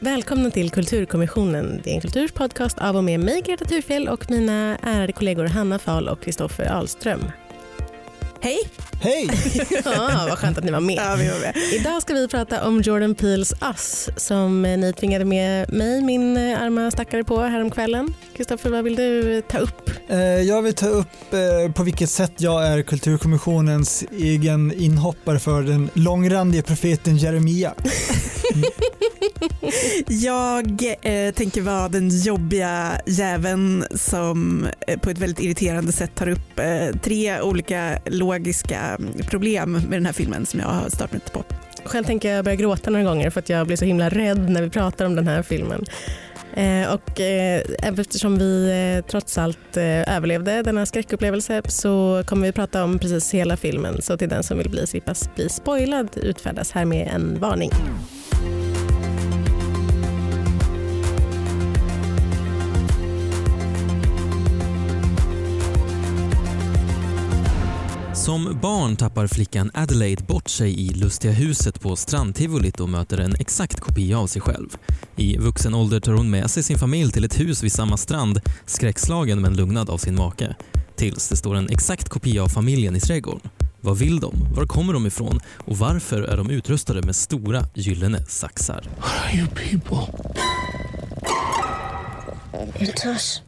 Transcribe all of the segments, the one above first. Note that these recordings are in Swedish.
Välkomna till Kulturkommissionen. Det är en kulturpodcast av och med mig, Greta Thurfjell och mina ärade kollegor Hanna Fahl och Kristoffer Ahlström. Hej! Hej! ja, vad skönt att ni var med. Ja, vi var med. Idag ska vi prata om Jordan Peels Us som ni tvingade med mig, min arma stackare, på häromkvällen. Kristoffer, vad vill du ta upp? Eh, Jag vill ta upp eh, på vilket sätt jag är Kulturkommissionens egen inhoppare för den långrandige profeten Jeremia. Jag eh, tänker vara den jobbiga jäveln som eh, på ett väldigt irriterande sätt tar upp eh, tre olika logiska problem med den här filmen som jag har stört mig på. Själv tänker jag börja gråta några gånger för att jag blir så himla rädd när vi pratar om den här filmen. Eh, och eh, eftersom vi eh, trots allt eh, överlevde denna skräckupplevelse så kommer vi prata om precis hela filmen. Så till den som vill bli, slippa bli spoilad utfärdas här med en varning. Som barn tappar flickan Adelaide bort sig i lustiga huset på strandtivolit och möter en exakt kopia av sig själv. I vuxen ålder tar hon med sig sin familj till ett hus vid samma strand, skräckslagen men lugnad av sin make. Tills det står en exakt kopia av familjen i trädgården. Vad vill de? Var kommer de ifrån? Och varför är de utrustade med stora gyllene saxar? What are you people? It's us.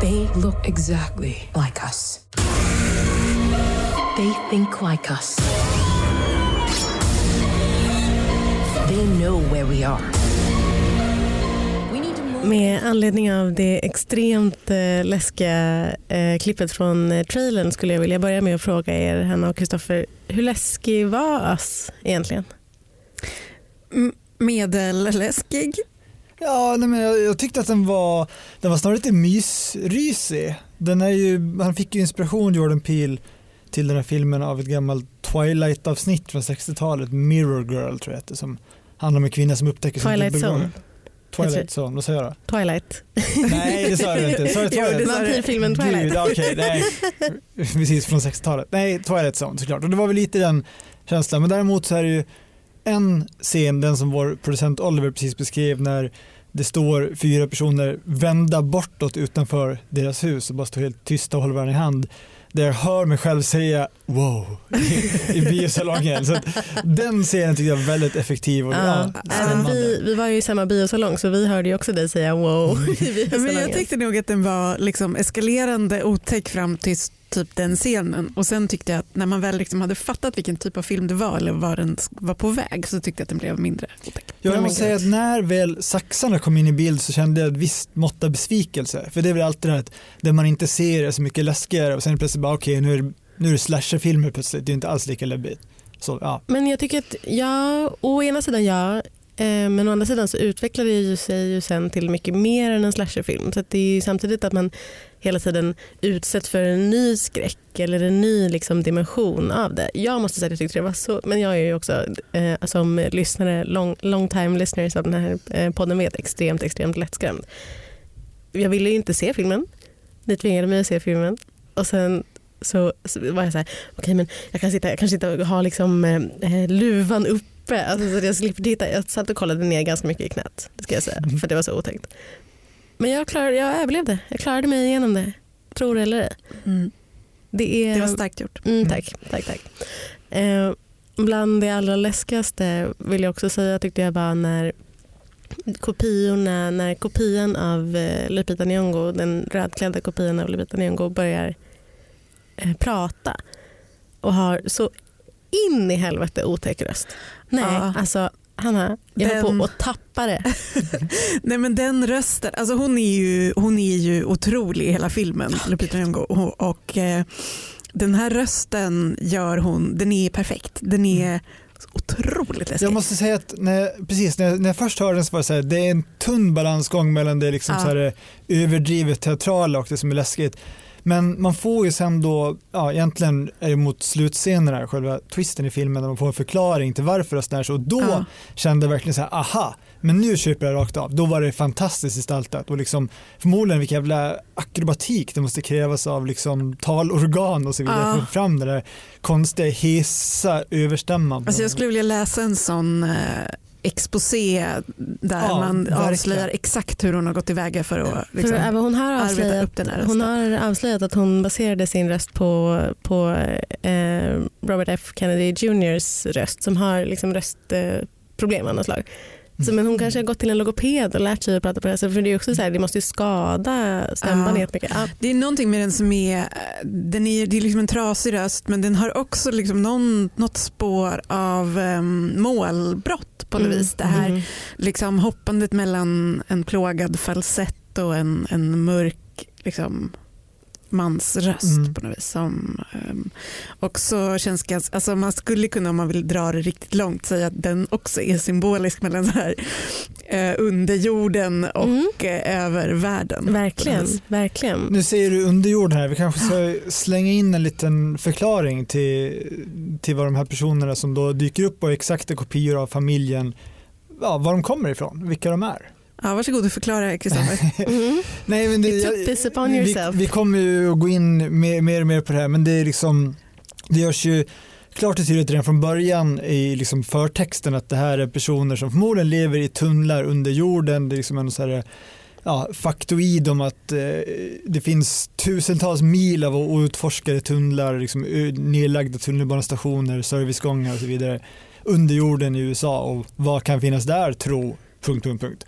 They look exactly like us. They think like us. They know where we are. We need to move. Med anledning av det extremt eh, läskiga eh, klippet från eh, trailern skulle jag vilja börja med att fråga er, Hanna och Kristoffer, hur läskig var Us egentligen? M- medelläskig. Ja, nej, men jag, jag tyckte att den var, den var snarare lite mysrysig. Den är ju, han fick ju inspiration, Jordan Peele, till den här filmen av ett gammalt Twilight-avsnitt från 60-talet, Mirror Girl tror jag det som handlar om en kvinna som upptäcker sin Twilight dubbelgång. Zone. Twilight Zone, vad säger jag då? Twilight. Nej, det sa jag inte. Sa jag Twilight? sa. Vampyrfilmen Twilight. Gud, okej, nej. Precis, från 60-talet. Nej, Twilight Zone såklart. Och det var väl lite den känslan. Men däremot så är det ju en scen, den som vår producent Oliver precis beskrev, när det står fyra personer vända bortåt utanför deras hus och bara står helt tysta och håller varandra i hand. Där jag hör mig själv säga wow i, i biosalongen. Så den scenen tycker jag är väldigt effektiv. Och, Ja, vi, vi var ju i samma biosalong så vi hörde ju också dig säga wow i Ja, Men biosalongen. jag tyckte nog att den var liksom eskalerande otäck fram till typ den scenen och sen tyckte jag att när man väl liksom hade fattat vilken typ av film det var eller var den var på väg så tyckte jag att den blev mindre otäck. Jag måste säga att när väl saxarna kom in i bild så kände jag ett visst mått av besvikelse. För det är väl alltid det här att det man inte ser är så mycket läskigare och sen plötsligt bara okej nu är det, nu är det slasherfilmer plötsligt. Det är inte alls lika läbbigt. Så ja, Men jag tycker att ja, å ena sidan ja, eh, men å andra sidan så utvecklar det ju sig ju sen till mycket mer än en slasherfilm. Så att det är ju samtidigt att man hela tiden utsätts för en ny skräck eller en ny liksom, dimension av det. Jag måste säga att jag tyckte det var så, men jag är ju också eh, som lyssnare, long, long time listeners av den här eh, podden vet, extremt, extremt lättskrämd. Jag ville ju inte se filmen. Ni tvingade mig att se filmen och sen så, så var jag så här, okej men jag kan sitta, jag kan sitta och ha liksom, eh, eh luvan uppe alltså, så att jag slipper titta. Jag satt och kollade ner ganska mycket i knät, det ska jag säga, för det var så otäckt. Men jag, klarade, jag överlevde, jag klarade mig igenom det, tror det eller ej. Det, är, Det var starkt gjort. Mm, tack, tack, tack. Eh, bland det allra läskigaste vill jag också säga tyckte jag var när kopiorna, när kopian av eh, Lupita Nyong'o, den rödklädda kopian av Lupita Nyong'o börjar eh, prata och har så in i helvete otäck röst. Nej, Ja. alltså Hanna, jag Den- var på att tappa det. Nej men den rösten, alltså hon är ju, hon är ju otrolig i hela filmen, Lupita Nyong'o. Och, och eh, den här rösten gör hon, den är perfekt. Den är så otroligt läskig. Jag måste säga att när, precis, när, jag, när jag först hörde den så var det så här, det är en tunn balansgång mellan det liksom Ja. så här, överdrivet teatrala och det som är läskigt. Men man får ju sen då, ja egentligen är det mot slutscenerna, själva twisten i filmen, där man får en förklaring till varför rösten är så. Och då Ja. kände jag verkligen så här, aha, men nu köper jag rakt av. Då var det fantastiskt gestaltat och liksom förmodligen vilken jävla akrobatik det måste krävas av liksom talorgan och så vidare Ja. för att få fram den där konstiga hesa överstämman. Alltså jag skulle vilja läsa en sån eh, exposé där Ja, man verkligen. avslöjar exakt hur hon har gått tillväga för att För liksom, även hon, har avslöjat, upp den här hon rösten. har avslöjat att hon baserade sin röst på, på eh, Robert F Kennedy Jrs röst som har liksom röstproblem av något slag. Så, men hon kanske har gått till en logoped och lärt sig att prata på det här sättet. För det är också så här, det måste ju skada stämbanden Ja. jättemycket. Ja. Det är någonting med den som är, den är, det är liksom en trasig röst men den har också liksom någon, något spår av um, målbrott på något Mm. vis. Det här Mm. liksom hoppandet mellan en plågad falsett och en, en mörk liksom, mansröst Mm. på något vis. Som um, också känns ganska, alltså man skulle kunna om man vill dra det riktigt långt säga att den också är symbolisk mellan så här, eh, underjorden och Mm. eh, övervärlden. på något Verkligen, verkligen. Nu säger du underjord här, vi kanske ska slänga in en liten förklaring till, till vad de här personerna som då dyker upp och är exakta kopior av familjen, ja, var de kommer ifrån, vilka de är. Ja, varsågod och förklara Kristoffer. Mm. Nej, men det, vi, vi kommer ju att gå in mer, mer och mer på det här men det är liksom det görs ju klart och tydligt redan från början i liksom förtexten att det här är personer som förmodligen lever i tunnlar under jorden. Det är liksom en så här, ja, faktoid om att eh, det finns tusentals mil av outforskade tunnlar, liksom, nedlagda tunnelbanestationer, servicegångar och så vidare under jorden i USA och vad kan finnas där tro... Punkt, punkt, punkt.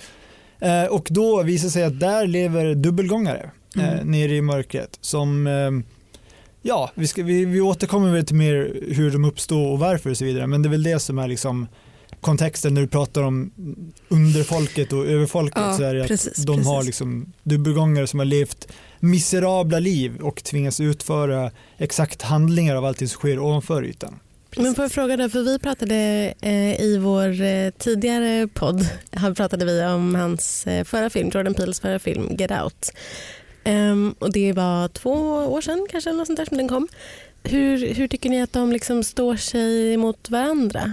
Eh, och då visar det sig att där lever dubbelgångare eh, Mm. nere i mörkret som eh, ja, vi, ska, vi, vi återkommer väl till mer hur de uppstår och varför och så vidare men det är väl det som är liksom kontexten när du pratar om underfolket och överfolket Ja, så är det att precis, de precis. har liksom dubbelgångare som har levt miserabla liv och tvingas utföra exakt handlingar av allting som sker ovanför ytan. Men får jag fråga där, för vi pratade eh, i vår eh, tidigare podd här pratade vi om hans eh, förra film, Jordan Peels förra film Get Out. Ehm, och det var två år sedan kanske eller något sånt där som den kom. Hur, hur tycker ni att de liksom står sig mot varandra?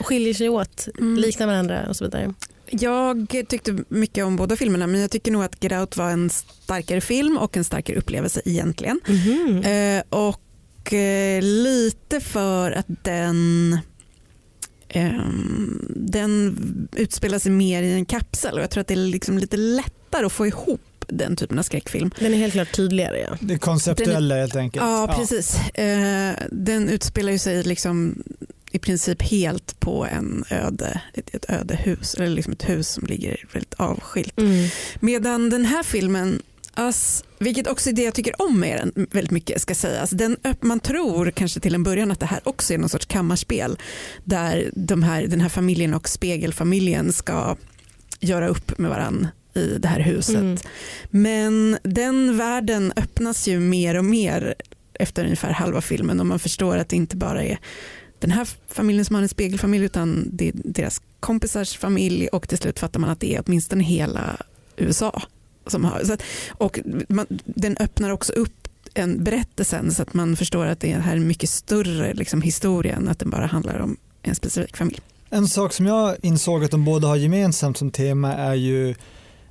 Skiljer sig åt, Mm. liknar varandra och så vidare. Jag tyckte mycket om båda filmerna men jag tycker nog att Get Out var en starkare film och en starkare upplevelse egentligen. Eh, och eh, lite för att den ehm, den utspelar sig mer i en kapsel och jag tror att det är liksom lite lättare att få ihop den typen av skräckfilm. Den är helt klart tydligare. Ja. Det konceptuella helt enkelt. Ja, precis. Eh, den utspelar ju sig liksom i princip helt på en öde, ett, ett öde hus, eller liksom ett hus som ligger väldigt avskilt. Mm. Medan den här filmen, Us, vilket också är det jag tycker om med den väldigt mycket ska sägas, den, öpp- man tror kanske till en början att det här också är någon sorts kammarspel där de här, den här familjen och spegelfamiljen ska göra upp med varann i det här huset. Mm. Men den världen öppnas ju mer och mer efter ungefär halva filmen och man förstår att det inte bara är den här familjen som har en spegelfamilj utan det är deras kompisars familj och till slut fattar man att det är åtminstone hela USA som har. Så att, och man, den öppnar också upp en berättelsen så att man förstår att det här är en mycket större liksom, historia än att den bara handlar om en specifik familj. En sak som jag insåg att de båda har gemensamt som tema är ju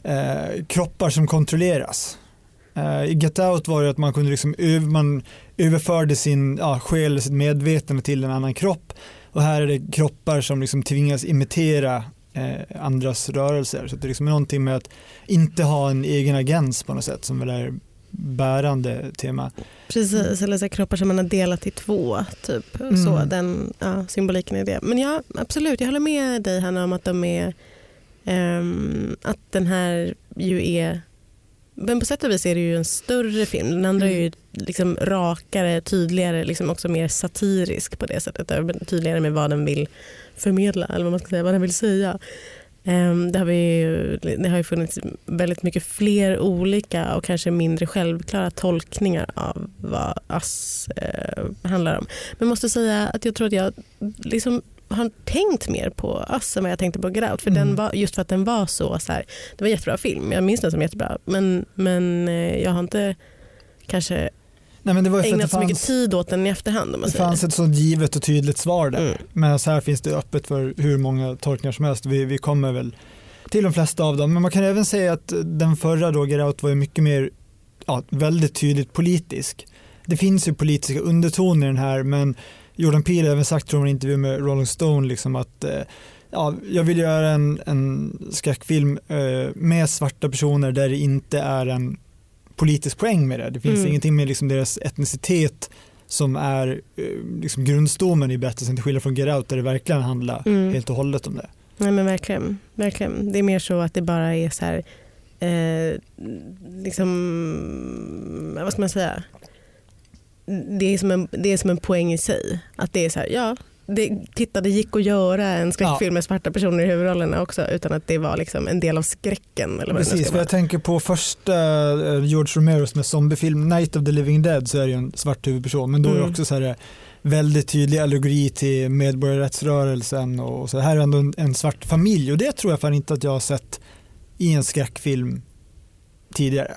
eh, kroppar som kontrolleras. Eh, I Get Out var det att man kunde liksom öv- man överförde sin ja, själ, sitt medvetande till en annan kropp och här är det kroppar som liksom tvingas imitera eh, andras rörelser. Så det liksom är någonting med att inte ha en egen agens på något sätt som väl är bärande tema. Precis, eller så kroppar som man har delat i två. Typ. Mm. Så, den ja, symboliken är det. Men ja, absolut, jag håller med dig Hanna om att de är ehm, att den här ju är men på sätt och vis är det ju en större film. Den andra är ju liksom rakare, tydligare, liksom också mer satirisk på det sättet. Tydligare med vad den vill förmedla eller vad man ska säga, vad den vill säga. Ehm, det, har vi det har ju funnits väldigt mycket fler olika och kanske mindre självklara tolkningar av vad Ass eh, handlar om. Men måste säga att jag tror att jag liksom har tänkt mer på Ass än vad jag tänkte på Get Out. För Mm. den var, just för att den var så, så här, det var en jättebra film, jag minns den som jättebra. Men, men eh, jag har inte kanske Nej, men det var ju ägnat det så mycket fanns, tid åt den i efterhand. Om man det säger. fanns ett så givet och tydligt svar där. Mm. Men så här finns det öppet för hur många tolkningar som helst. Vi, vi kommer väl till de flesta av dem. Men man kan även säga att den förra då, Out, var ju mycket mer ja, väldigt tydligt politisk. Det finns ju politiska undertoner i den här men Jordan Peele har även sagt tror jag, i en intervju med Rolling Stone liksom att eh, ja, jag vill göra en, en skräckfilm eh, med svarta personer där det inte är en politisk poäng med det. Det finns Mm. ingenting med liksom deras etnicitet som är eh, liksom grundstommen i berättelsen till skillnad från Get Out där det verkligen handlar Mm. helt och hållet om det. Nej men verkligen, verkligen. Det är mer så att det bara är så här, eh, liksom, vad ska man säga? Det är, som en, det är som en poäng i sig. Att det är så här, ja, det, titta det gick att göra en skräckfilm med svarta personer i huvudrollerna också utan att det var liksom en del av skräcken. Eller vad Precis, för jag tänker på första eh, George Romeros med zombiefilm Night of the Living Dead så är det ju en svart huvudperson men då är det Mm. också så här eh, väldigt tydlig allegori till medborgarrättsrörelsen och så här är ändå en, en svart familj och det tror jag fan inte att jag har sett i en skräckfilm tidigare. Där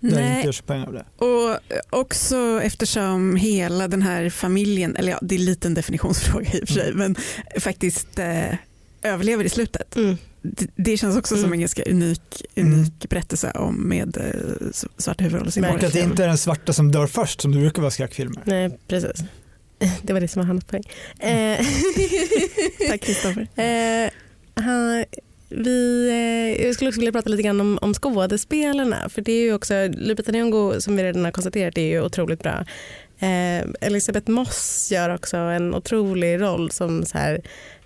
det inte Nej, görs poäng av det. och också eftersom hela den här familjen, eller ja, det är en definitionsfråga i och för sig, men faktiskt eh, överlever i slutet. Mm. Det, det känns också som Mm. en ganska unik, unik berättelse om med eh, svarta huvudroller. Och att det inte är den svarta som dör först som det brukar vara i skräckfilmer. Nej precis. Det var det som var hans poäng. Eh, Tack Kristoffer. Eh, han, vi, eh, jag skulle också vilja prata lite grann om, om skådespelarna. För det är ju också, Lupita Nyong'o som vi redan har konstaterat är ju otroligt bra. Eh, Elisabeth Moss gör också en otrolig roll som så här,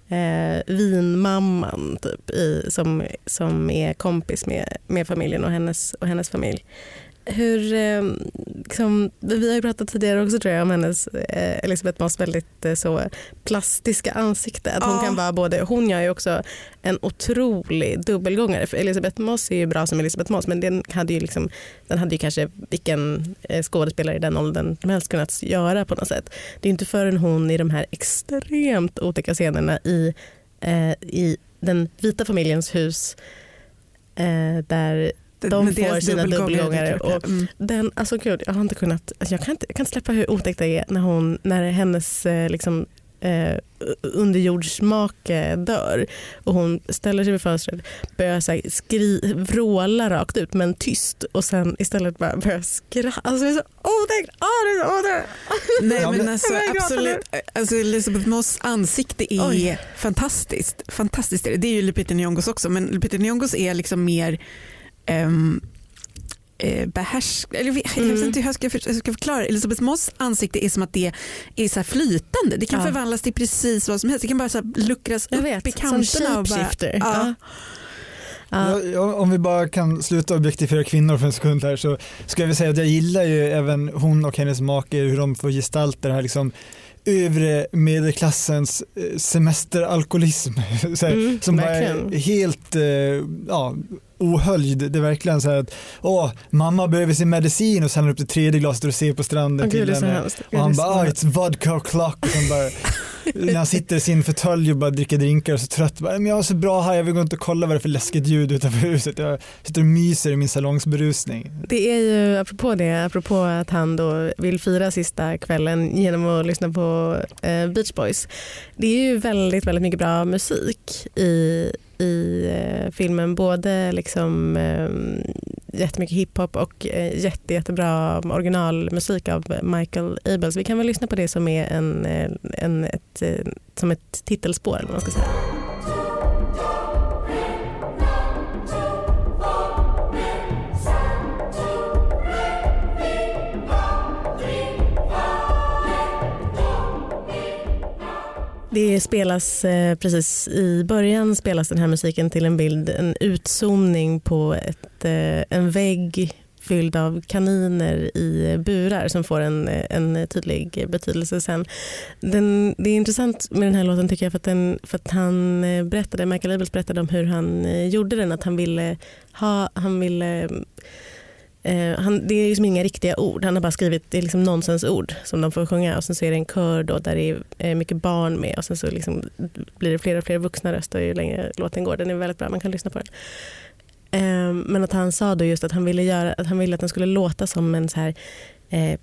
eh, vinmamman typ, i, som, som är kompis med, med familjen och hennes, och hennes familj. Hur, eh, liksom, vi har ju pratat tidigare också tror jag om hennes eh, Elisabeth Moss väldigt eh, så plastiska ansikte. Att hon Ja. kan vara både, hon gör ju också en otrolig dubbelgångare. För Elisabeth Moss är ju bra som Elisabeth Moss men den hade ju, liksom, den hade ju kanske vilken eh, skådespelare i den åldern som helst kunnat göra på något sätt. Det är inte förrän hon i de här extremt otäcka scenerna i, eh, i den vita familjens hus där De får sina dubbelgångare ja. Mm. den, alltså gud, jag har inte kunnat, alltså jag, kan inte, jag kan inte släppa hur otäckt det är när, hon, när hennes eh, liksom, eh, underjordsmake dör och hon ställer sig vid fönstret, börjar så här skri, vråla rakt ut men tyst och sen istället bara börjar skratta. Alltså det är så otäckt! Ah, det är så otäckt! Nej men alltså, absolut. Alltså, Elisabeth Moss ansikte är Oj. fantastiskt. fantastiskt är det. det är ju Lupita Nyong'os också men Lupita Nyong'os är liksom mer um, eh, behärsk... Eller, jag vet jag vet Mm. inte hur jag ska, för, jag ska förklara. Elisabeth Moss ansikte är som att det är så här flytande. Det kan Ja. förvandlas till precis vad som helst. Det kan bara så här luckras Jag upp vet, i som kanterna. Och bara, shapeshifter. ja. Ja. Ja, ja, om vi bara kan sluta objektifiera kvinnor för en sekund här så ska jag väl säga att jag gillar ju även hon och hennes make hur de får gestalta det här liksom övre medelklassens eh, semesteralkoholism här, Mm, som bara verkligen. är helt eh, ja, ohöljd. Det är verkligen så här att åh, mamma behöver sin medicin och sen upp det tredje glaset och ser på stranden det till henne. Och han bara, ah, it's vodka o'clock. Och sen bara, när han sitter i sin fåtölj och bara dricker drinkar och så trött. Bara, men jag har så bra här, jag vill gå inte och kolla vad det är för läskigt ljud utanför huset. Jag sitter och myser i min salongsberusning. Det är ju apropå det, apropå att han då vill fira sista kvällen genom att lyssna på eh, Beach Boys. Det är ju väldigt, väldigt mycket bra musik i, i eh, filmen. Både liksom eh, jättemycket hiphop och eh, jätte, jättebra originalmusik av Michael Abels. Vi kan väl lyssna på det som är en, eh, en, ett, eh, som ett titelspår eller vad man ska säga. Det spelas eh, precis i början spelas den här musiken till en bild, en utzoomning på ett, eh, en vägg fylld av kaniner i burar som får en, en tydlig betydelse sen. Den, det är intressant med den här låten tycker jag för att, den, för att han eh, berättade, Michael Abels berättade om hur han eh, gjorde den, att han ville ha, han ville Eh, han, det är liksom inga riktiga ord, han har bara skrivit det är liksom nonsensord som de får sjunga. Och sen så är det en kör då där det är eh, mycket barn med. Och sen så liksom blir det fler och fler vuxna röster ju längre låten går. Den är väldigt bra, man kan lyssna på den. Eh, men att han sa då just att han ville, göra, att han ville att den skulle låta som en så här, eh,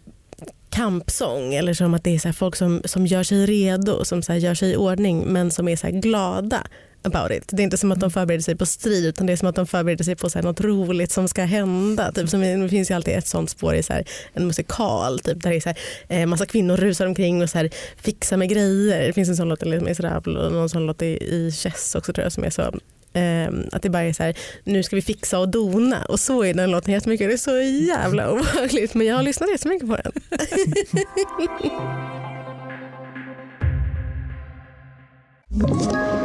kampsång. Eller som att det är så här folk som, som gör sig redo, som så här gör sig i ordning men som är så här glada about it. Det är inte som att de förbereder sig på strid utan det är som att de förbereder sig på så något roligt som ska hända. Typ som, det finns ju alltid ett sånt spår i så här, en musikal typ, där det är så här, eh, massa kvinnor rusar omkring och så här, fixar med grejer. Det finns en sån låt i Misérables och någon sån låt i, i Chess också tror jag som är så eh, att det bara är så här, nu ska vi fixa och dona och så är den låten jättemycket. Det är så jävla obehagligt men jag har lyssnat jättemycket på den.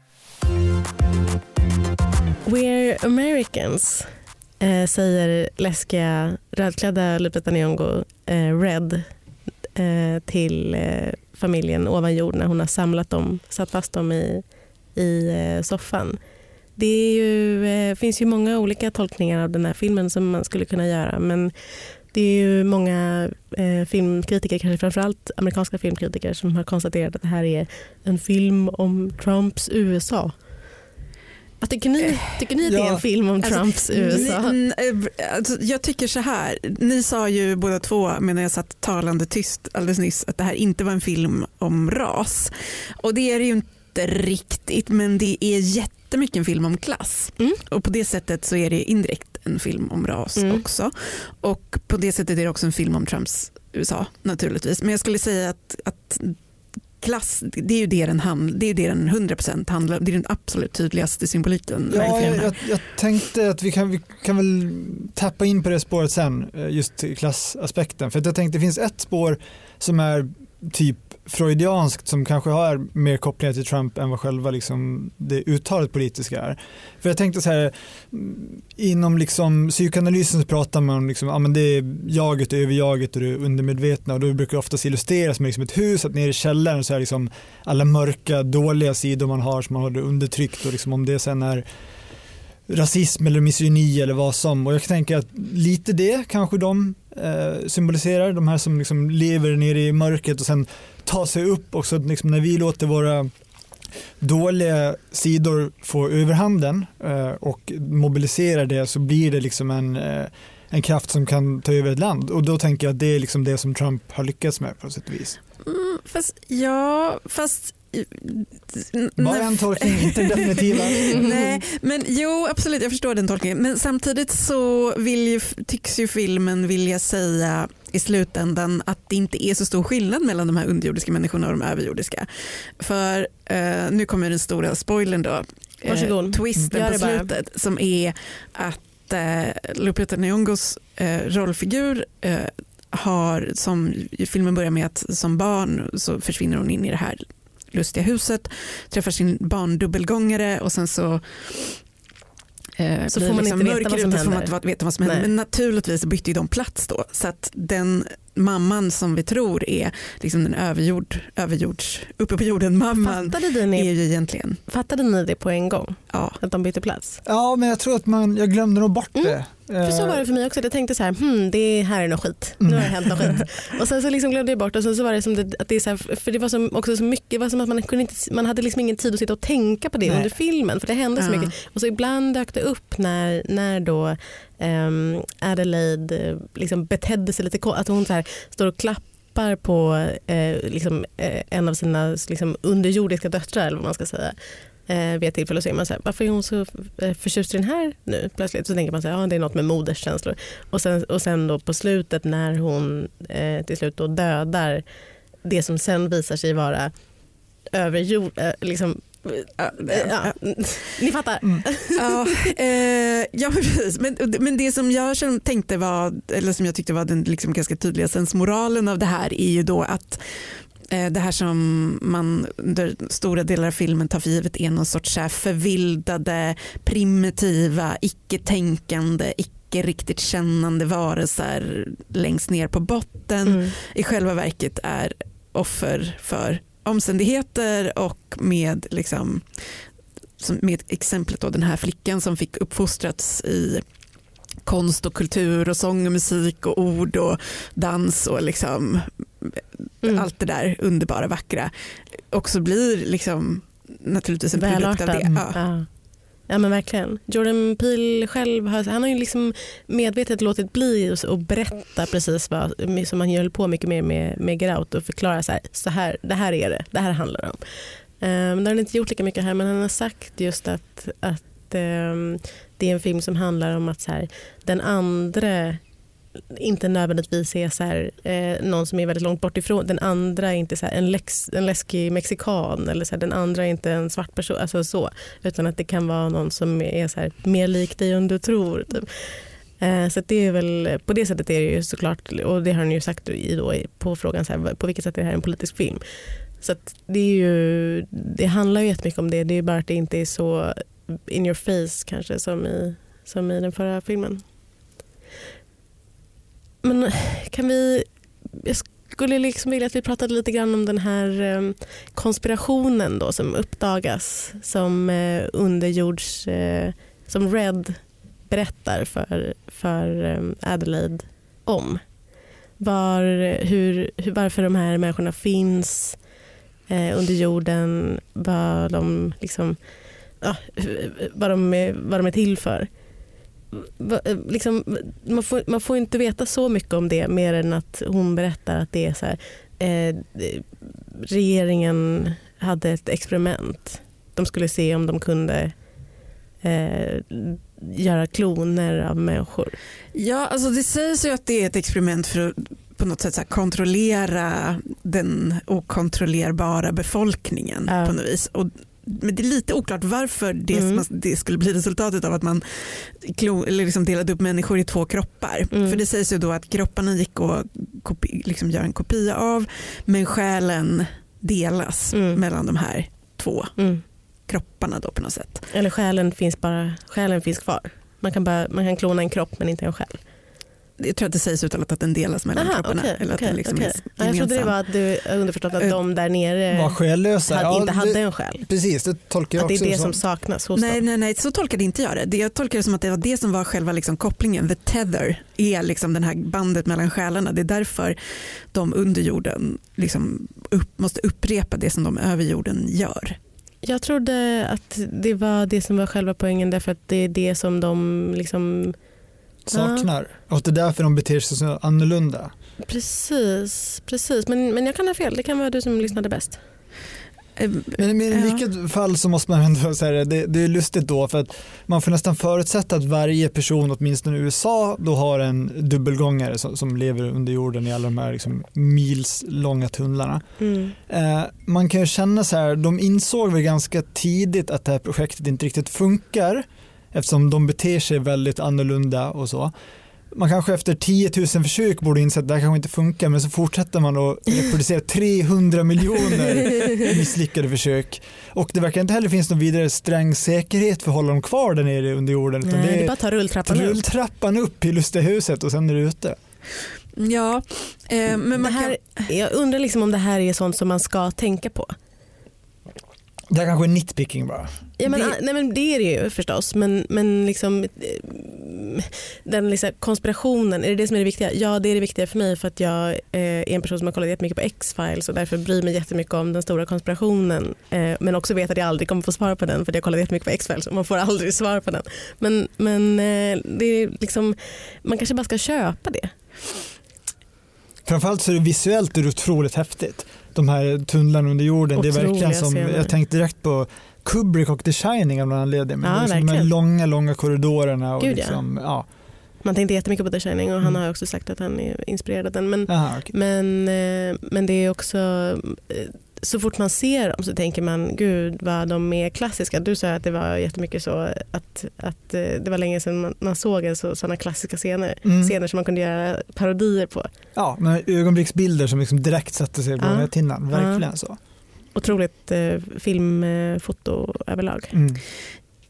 We're Americans eh, säger läskiga rödklädda Lupita Nyong'o eh, Red eh, till eh, familjen ovan jord när hon har samlat dem, satt fast dem i, i eh, soffan. Det är ju, eh, finns ju många olika tolkningar av den här filmen som man skulle kunna göra men det är ju många eh, filmkritiker, kanske framförallt amerikanska filmkritiker som har konstaterat att det här är en film om Trumps USA. Vad tycker ni? Tycker ni att det är en film om alltså, Trumps USA? Ni, eh, alltså, jag tycker så här, ni sa ju båda två medan jag satt talande tyst alldeles nyss att det här inte var en film om ras. Och det är det ju inte riktigt men det är jättemycket en film om klass. Mm. Och på det sättet så är det indirekt en film om ras Mm. också. Och på det sättet är det också en film om Trumps USA naturligtvis. Men jag skulle säga att, att klass, det är ju det den, hand, det är ju det den 100% handlar om. Det är den absolut tydligaste symboliken. Ja, jag, jag, jag tänkte att vi kan, vi kan väl tappa in på det spåret sen, eh, just klassaspekten. För att jag tänkte det finns ett spår som är typ freudianskt som kanske har mer kopplingar till Trump än vad själva liksom det uttalet politiska är. För jag tänkte så här, mm, inom liksom psykoanalysen så pratar man om liksom, ja, men det är jaget, överjaget och det undermedvetna och då brukar det oftast illustreras med liksom ett hus, att nere i källaren så är liksom alla mörka, dåliga sidor man har som man har undertryckt och liksom om det sen är rasism eller misogyni eller vad som. Och jag tänker att lite det kanske de Eh, symboliserar, de här som liksom lever nere i mörkret och sen tar sig upp också liksom när vi låter våra dåliga sidor få överhanden eh, och mobiliserar det så blir det liksom en, eh, en kraft som kan ta över ett land och då tänker jag att det är liksom det som Trump har lyckats med på sätt och vis. Mm, fast, ja, fast... Bara en tolkning, inte den definitiva. Nej, men jo absolut jag förstår den tolkningen. Men samtidigt så vill ju, tycks ju filmen vilja säga i slutändan att det inte är så stor skillnad mellan de här underjordiska människorna och de överjordiska. För eh, nu kommer den stora spoilern då. Varsågod. twisten Gör på slutet som är att eh, Lupita Nyong'os eh, rollfigur eh, har, som filmen börjar med att som barn så försvinner hon in i det här lustiga huset, träffar sin barndubbelgångare och sen så eh, Så får man liksom inte veta vad som får man händer. inte veta vad som händer. Men naturligtvis bytte ju de plats då. Så att den mamman som vi tror är liksom den överjord, överjords, uppe på jorden mamman Fattade, är ni, ju egentligen, fattade ni det på en gång? ja. Att de bytte plats? Ja, men jag tror att man, jag glömde nog bort Mm. det. För så var det för mig också. Jag tänkte så här, hmm, det här är något skit. Nu har det hänt något skit. Och sen så liksom glömde jag bort och sen så var det som det, att det är så här, för det var som, också så mycket, det var som att man, kunde inte, man hade liksom ingen tid att sitta och tänka på det Nej. under filmen för det hände så Ja. mycket. Och så ibland dök det upp när, när då ehm, Adelaide eh, liksom betedde sig lite att hon så här, står och klappar på eh, liksom, eh, en av sina liksom, underjordiska döttrar eller vad man ska säga eh, vid ett tillfälle och så är man så här, varför är hon så eh, förtjust i den här nu plötsligt? Så tänker man så här, ja det är något med moderskänslor. Och sen, och sen då på slutet när hon eh, till slut då dödar det som sen visar sig vara överjord, eh, liksom, Ja, ni fattar. Ja, eh, ja precis. Men, men det som jag tänkte var, eller som jag tyckte var den liksom ganska tydliga sensmoralen av det här är ju då att Eh, Det här som man under stora delar av filmen tar för givet är någon sorts förvildade, primitiva, icke-tänkande, icke riktigt kännande varelser längst ner på botten Mm. i själva verket är offer för omständigheter och med, liksom, som med exemplet då, den här flickan som fick uppfostrats i konst och kultur och sång och musik och ord och dans och liksom Mm. allt det där underbara vackra också blir liksom naturligtvis en produkt av Välartad. det. Ja. Ja ja men verkligen. Jordan Peele själv har, han har ju liksom medvetet låtit bli att berätta precis vad som han höll på mycket mer med, med Get Out och förklara så här, så här, det här är det, det här handlar det om. Um, det har han inte gjort lika mycket här men han har sagt just att, att um, det är en film som handlar om att så här, den andra inte nödvändigtvis är så här, eh, någon som är väldigt långt bort ifrån. Den andra är inte så här, en, lex, en läskig mexikan eller så här, den andra är inte en svart person. Alltså så, utan att det kan vara någon som är så här, mer lik dig än du tror. Typ. Eh, så det är väl, på det sättet är det ju såklart, och det har han ju sagt i då, på frågan så här, på vilket sätt är det här en politisk film. Så att det, är ju, det handlar ju jättemycket om det, det är bara att det inte är så in your face kanske som i, som i den förra filmen. Men kan vi... Jag skulle liksom vilja att vi pratade lite grann om den här ehm, konspirationen då som uppdagas som eh, underjords... Eh, som Red berättar för, för ehm, Adelaide om. Var, hur, varför de här människorna finns eh, under jorden, vad de, liksom, ja, vad, de är, vad de är till för. Eh, liksom, man, får, man får inte veta så mycket om det mer än att hon berättar att det är så här, eh, regeringen hade ett experiment. De skulle se om de kunde eh, göra kloner av människor. Ja, alltså det sägs ju att det är ett experiment för att på något sätt kontrollera den okontrollerbara befolkningen Ja. på något vis. Och, men det är lite oklart varför det, Mm. det skulle bli resultatet av att man klo, eller liksom delade upp människor i två kroppar. Mm. För det sägs ju då att kropparna gick att kopi, liksom göra en kopia av men själen delas Mm. mellan de här två Mm. kropparna då på något sätt. Eller själen finns, bara, själen finns kvar. Man kan, bara, man kan klona en kropp men inte en själ. Jag tror att det sägs uttalat att den delas mellan Aha, kropparna. okej, eller att den liksom Ja, jag trodde det var att du underförstått att de där nere Var själlösa. hade, Ja, inte hade det, en själ. Precis, det tolkar jag Att det också är det som. som saknas hos Nej, dem. nej, nej, så tolkade inte jag det. det. Jag tolkar det som att det var det som var själva liksom kopplingen. The tether är liksom den här bandet mellan själarna. Det är därför de under jorden liksom upp, måste upprepa det som de över jorden gör. Jag trodde att det var det som var själva poängen därför att det är det som de liksom saknar. Och att det är därför de beter sig så annorlunda. Precis, precis. Men, men jag kan ha fel. Det kan vara du som lyssnade bäst. Eh, Men, men i Ja. vilket fall så måste man ändå säga det, det, det är lustigt då för att man får nästan förutsätta att varje person, åtminstone i USA, då har en dubbelgångare som, som lever under jorden i alla de här liksom mils långa tunnlarna. Mm. Eh, man kan ju känna så här, de insåg väl ganska tidigt att det här projektet inte riktigt funkar eftersom de beter sig väldigt annorlunda och så. Man kanske efter 10 000 försök borde inse att det här kanske inte funkar men så fortsätter man att reproducera 300 miljoner misslyckade försök. Och det verkar inte heller finnas någon vidare sträng säkerhet för att hålla dem kvar där nere under jorden. Utan Nej, det det är bara att ta rulltrappan upp. rulltrappan upp i lustiga huset och sen är du ute. Ja, eh, men Det man här, kan... jag undrar liksom om det här är sånt som man ska tänka på. Det här kanske är nitpicking bara. Ja, men, Det- det... Nej, men det är det ju förstås, men, men liksom, eh, den liksom konspirationen, är det det som är det viktiga? Ja, det är det viktiga för mig för att jag eh, är en person som har kollat jättemycket på X-Files och därför bryr mig jättemycket om den stora konspirationen. Eh, men också vet att jag aldrig kommer få svar på den för att jag har kollat jättemycket på X-Files och man får aldrig svar på den. Men, men eh, det är liksom, man kanske bara ska köpa det. Framförallt så är det visuellt är det otroligt häftigt. De här tunnlarna under jorden. det är Otroliga verkligen som, scener. jag tänkte direkt på Kubrick och The Shining av någon anledning. Men Ja, liksom de här långa, långa korridorerna. Och Gud, ja. liksom, ja. Man tänkte jättemycket på The Shining och han Mm. har också sagt att han är inspirerad av den. Men, Aha, okej. Men, eh, men det är också, eh, så fort man ser dem så tänker man gud vad de är klassiska. Du sa att det var jättemycket så att, att eh, det var länge sedan man, man såg så, sådana klassiska scener. Mm. Scener som man kunde göra parodier på. Ja, men ögonblicksbilder som liksom direkt satte sig på Ja. näthinnan. Verkligen så. Otroligt eh, filmfoto överlag. Mm.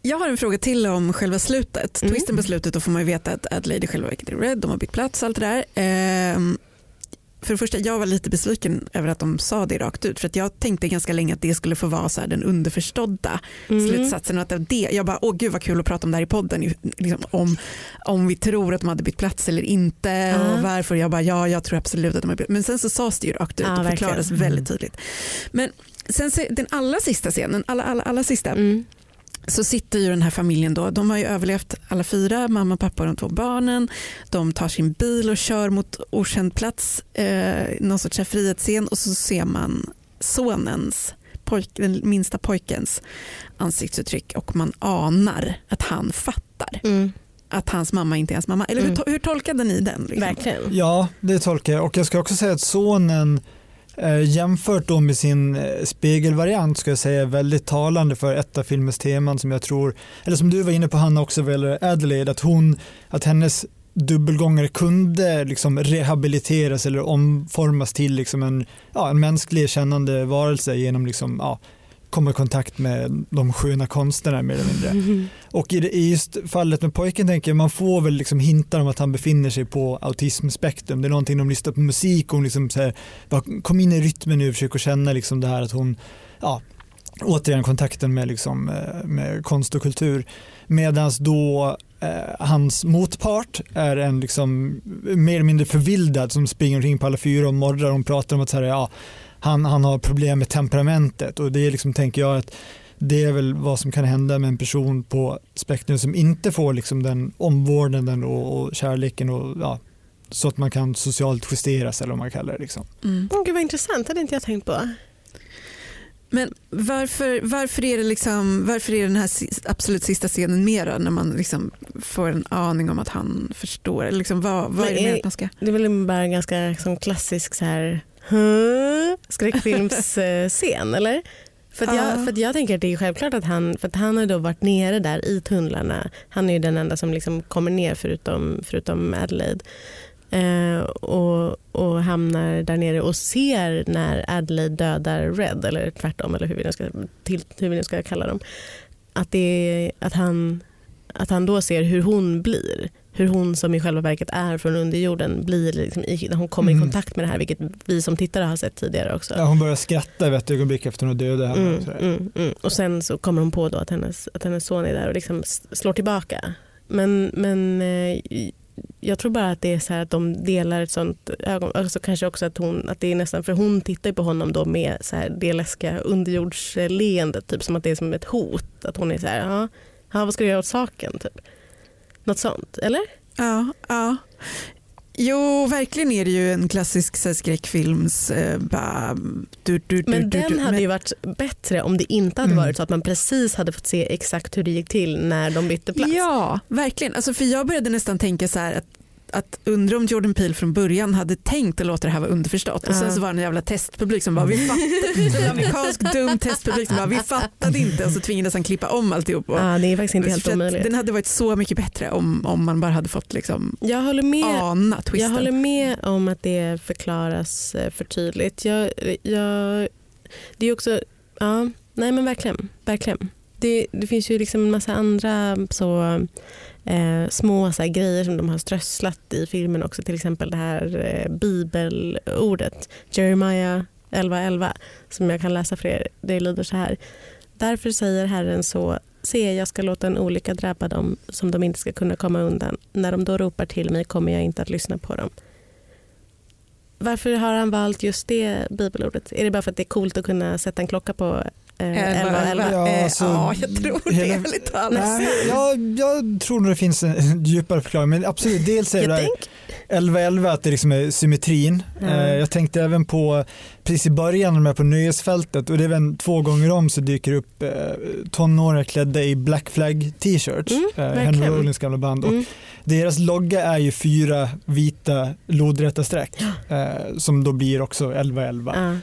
Jag har en fråga till om själva slutet. Mm. Twisten på slutet, då får man ju veta att Adelaide i själva verket är red, de har bytt plats och allt det där. Ehm, för det första, jag var lite besviken över att de sa det rakt ut. För att jag tänkte ganska länge att det skulle få vara så den underförstådda Mm. slutsatsen. Och att det jag bara, åh gud vad kul att prata om det här i podden. Liksom, om, om vi tror att de hade bytt plats eller inte Ja. och varför. Jag bara, ja jag tror absolut att de har bytt. Men sen så sades det ju rakt ut Ja, och förklarades verkligen. väldigt tydligt. Men sen den allra sista scenen, alla, alla, alla sista, Mm. Så sitter ju den här familjen då, de har ju överlevt alla fyra, mamma, pappa och de två barnen. De tar sin bil och kör mot okänd plats, eh, någon sorts här frihetsscen och så ser man sonens, pojk, den minsta pojkens ansiktsuttryck och man anar att han fattar Mm. att hans mamma inte är hans mamma. Eller hur, Mm. hur tolkade ni den? Liksom? Verkligen. Ja, det tolkar jag. Och jag ska också säga att sonen Eh, jämfört då med sin eh, spegelvariant ska jag säga är väldigt talande för ett av filmens teman som jag tror, eller som du var inne på Hanna också vad gäller Adelaide, att hon, att hennes dubbelgångare kunde liksom rehabiliteras eller omformas till liksom en, ja, en mänsklig kännande varelse genom liksom, ja, komma i kontakt med de sköna konsterna mer eller mindre. Mm. Och i, det, i just fallet med pojken tänker jag man får väl liksom hintar om att han befinner sig på autismspektrum. Det är någonting de lyssnar på musik och hon liksom så här, bara, kom in i rytmen nu och försöker känna liksom det här att hon, ja, återigen kontakten med, liksom, eh, med konst och kultur. Medan då eh, hans motpart är en liksom mer eller mindre förvildad som springer omkring på alla fyra och morrar. Hon pratar om att så här, ja, han, han har problem med temperamentet och det är liksom, tänker jag, att det är väl vad som kan hända med en person på spektrum som inte får liksom den omvårdnaden och, och kärleken och, ja, så att man kan socialt justeras eller vad man kallar det. Liksom. Mm. Gud vad intressant, det hade inte jag tänkt på. Men varför, varför, är det liksom, varför är den här absolut sista scenen mera när man liksom får en aning om att han förstår? Liksom, vad, vad är det är- att man ska... Det är väl bara en ganska som klassisk så här, huh? skräckfilmsscen eller? För att, Ja. jag, för att jag tänker att det är självklart att han, för att han har då varit nere där i tunnlarna. Han är ju den enda som liksom kommer ner förutom, förutom Adelaide. Eh, och, och hamnar där nere och ser när Adelaide dödar Red eller tvärtom eller hur vi nu ska, till, hur vi nu ska kalla dem. Att, det, att, han, att han då ser hur hon blir. Hur hon som i själva verket är från underjorden blir liksom i, när hon kommer Mm. i kontakt med det här vilket vi som tittare har sett tidigare också. Ja, hon börjar skratta vid ett ögonblick efter hon dödade henne. Mm, mm, mm. Och sen så kommer hon på då att hennes, att hennes son är där och liksom slår tillbaka. Men, men eh, jag tror bara att det är så här att de delar ett sånt ögon. Alltså kanske också att, hon, att det är nästan, för hon tittar på honom då med så här det läskiga underjordsleendet, typ som att det är som ett hot. Att hon är så här, ja, ja vad ska du göra åt saken? Typ. Något sånt, eller? Ja, ja. Jo, verkligen är det ju en klassisk så här, skräckfilms... Eh, du, du, Men du, den hade men- ju varit bättre om det inte hade Mm. varit så att man precis hade fått se exakt hur det gick till när de bytte plats. Ja, verkligen. Alltså, för jag började nästan tänka så här att att undra om Jordan Peele från början hade tänkt att låta det här vara underförstått och sen så var det en jävla testpublik som bara vi fattade, en amerikansk dum testpublik som bara vi fattade inte och så tvingades han klippa om alltihop. Och, Ja, det är faktiskt inte helt omöjligt. den hade varit så mycket bättre om, om man bara hade fått liksom Jag håller med. ana Jag twisten. håller med om att det förklaras eh, för tydligt. Jag, jag, det är också, ja, nej men verkligen. verkligen. Det, det finns ju liksom en massa andra så, eh, små så här, grejer som de har strösslat i filmen också. Till exempel det här eh, bibelordet, Jeremiah 11.11 som jag kan läsa för er. Det lyder så här. Därför säger Herren så Se, jag ska låta en olycka drabba dem som de inte ska kunna komma undan. När de då ropar till mig kommer jag inte att lyssna på dem. Varför har han valt just det bibelordet? Är det bara för att det är coolt att kunna sätta en klocka på 11 11? Ja, Eh, alltså, ja, jag tror det hela- ärligt talat. Nej, jag, jag tror nog det finns en djupare förklaring, men absolut, dels är det tänk, 11-11 att det liksom är symmetrin. Eh, Jag tänkte även på, precis i början när de är på nöjesfältet och det är väl två gånger om så dyker upp eh, tonåringar klädda i Black Flag t-shirts, Mm, eh. Henry Rollins gamla band. Och mm, deras logga är ju fyra vita lodräta streck eh, som då blir också 11-11.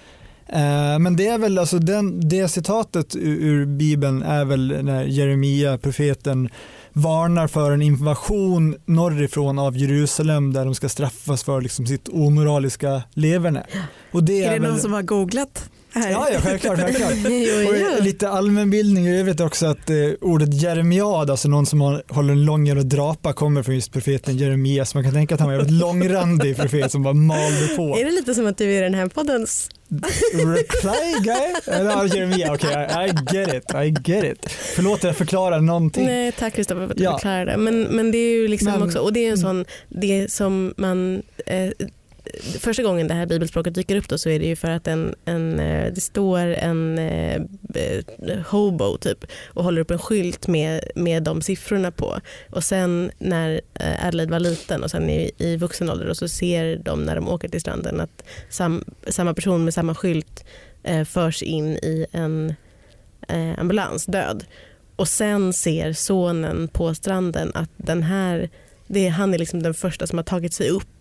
Eh, Men det är väl alltså den, det citatet ur, ur Bibeln är väl när Jeremia, profeten, varnar för en invasion norrifrån av Jerusalem där de ska straffas för liksom sitt omoraliska leverne. Och det Är är, det väl, någon som har googlat? Här? Ja, ja, självklart. självklart. Och lite allmänbildning i övrigt också att eh, ordet jeremiad, alltså någon som har, håller en lång jävla drapa kommer från just profeten Jeremias. Man kan tänka att han var en långrandig profet som bara malde på. Är det lite som att du är den här poddens... Reply guy? Ja, Jeremia, okej I, I get it, I get it. Förlåt att jag förklarar någonting. Nej tack Kristoffer för att du Ja. förklarar det. Men, men det är ju liksom Men- också, och det är en sån, det som man eh, Första gången det här bibelspråket dyker upp då så är det ju för att en, en, eh, det står en eh, hobo typ och håller upp en skylt med, med de siffrorna på. Och sen när eh, Adelaide var liten och sen i, i vuxen ålder så ser de när de åker till stranden att sam, samma person med samma skylt eh, förs in i en eh, ambulans död. Och sen ser sonen på stranden att den här, det är, han är liksom den första som har tagit sig upp.